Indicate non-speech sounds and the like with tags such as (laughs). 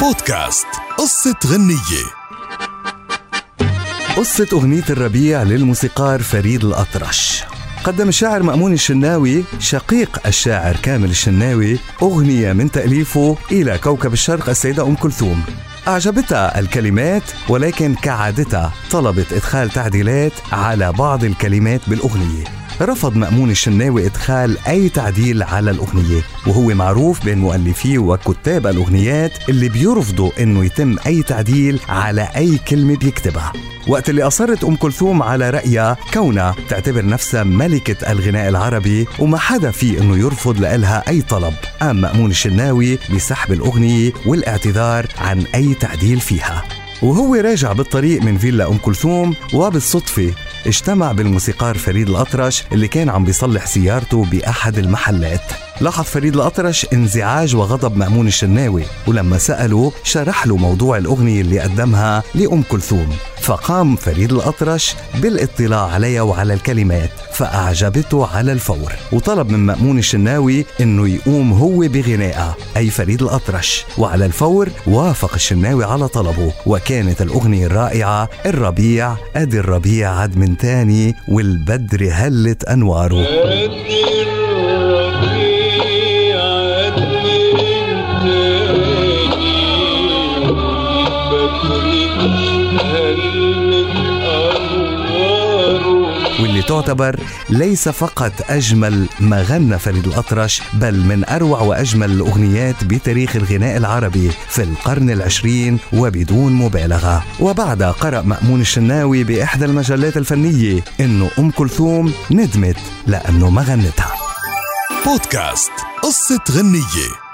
بودكاست قصة غنية. قصة أغنية الربيع للموسيقار فريد الأطرش. قدم الشاعر مأمون الشناوي شقيق الشاعر كامل الشناوي أغنية من تأليفه إلى كوكب الشرق السيدة أم كلثوم. أعجبتها الكلمات ولكن كعادتها طلبت إدخال تعديلات على بعض الكلمات بالأغنية. رفض مأمون الشناوي إدخال أي تعديل على الأغنية وهو معروف بين مؤلفي وكتاب الأغنيات اللي بيرفضوا إنه يتم أي تعديل على أي كلمة بيكتبها. وقت اللي أصرت أم كلثوم على رأيها كونها تعتبر نفسها ملكة الغناء العربي وما حدا في إنه يرفض لها أي طلب. قام مأمون الشناوي بسحب الأغنية والاعتذار عن أي تعديل فيها. وهو راجع بالطريق من فيلا أم كلثوم وبالصدفة اجتمع بالموسيقار فريد الأطرش اللي كان عم بيصلح سيارته بأحد المحلات. لاحظ فريد الأطرش انزعاج وغضب مأمون الشناوي ولما سأله شرح له موضوع الأغنية اللي قدمها لأم كلثوم. فقام فريد الأطرش بالاطلاع عليها وعلى الكلمات فأعجبته على الفور. وطلب من مأمون الشناوي أنه يقوم هو بغنائها. أي فريد الأطرش. وعلى الفور وافق الشناوي على طلبه وكانت الأغنية الرائعة الربيع أدي الربيع عد من تاني والبدر هلت أنواره. (laughs) واللي تعتبر ليس فقط أجمل ما غنى فريد الأطرش بل من أروع وأجمل الأغنيات بتاريخ الغناء العربي في القرن العشرين وبدون مبالغة. وبعدها قرأ مأمون الشناوي بإحدى المجلات الفنية إنه أم كلثوم ندمت لأنه ما غنتها. بودكاست قصة غنية.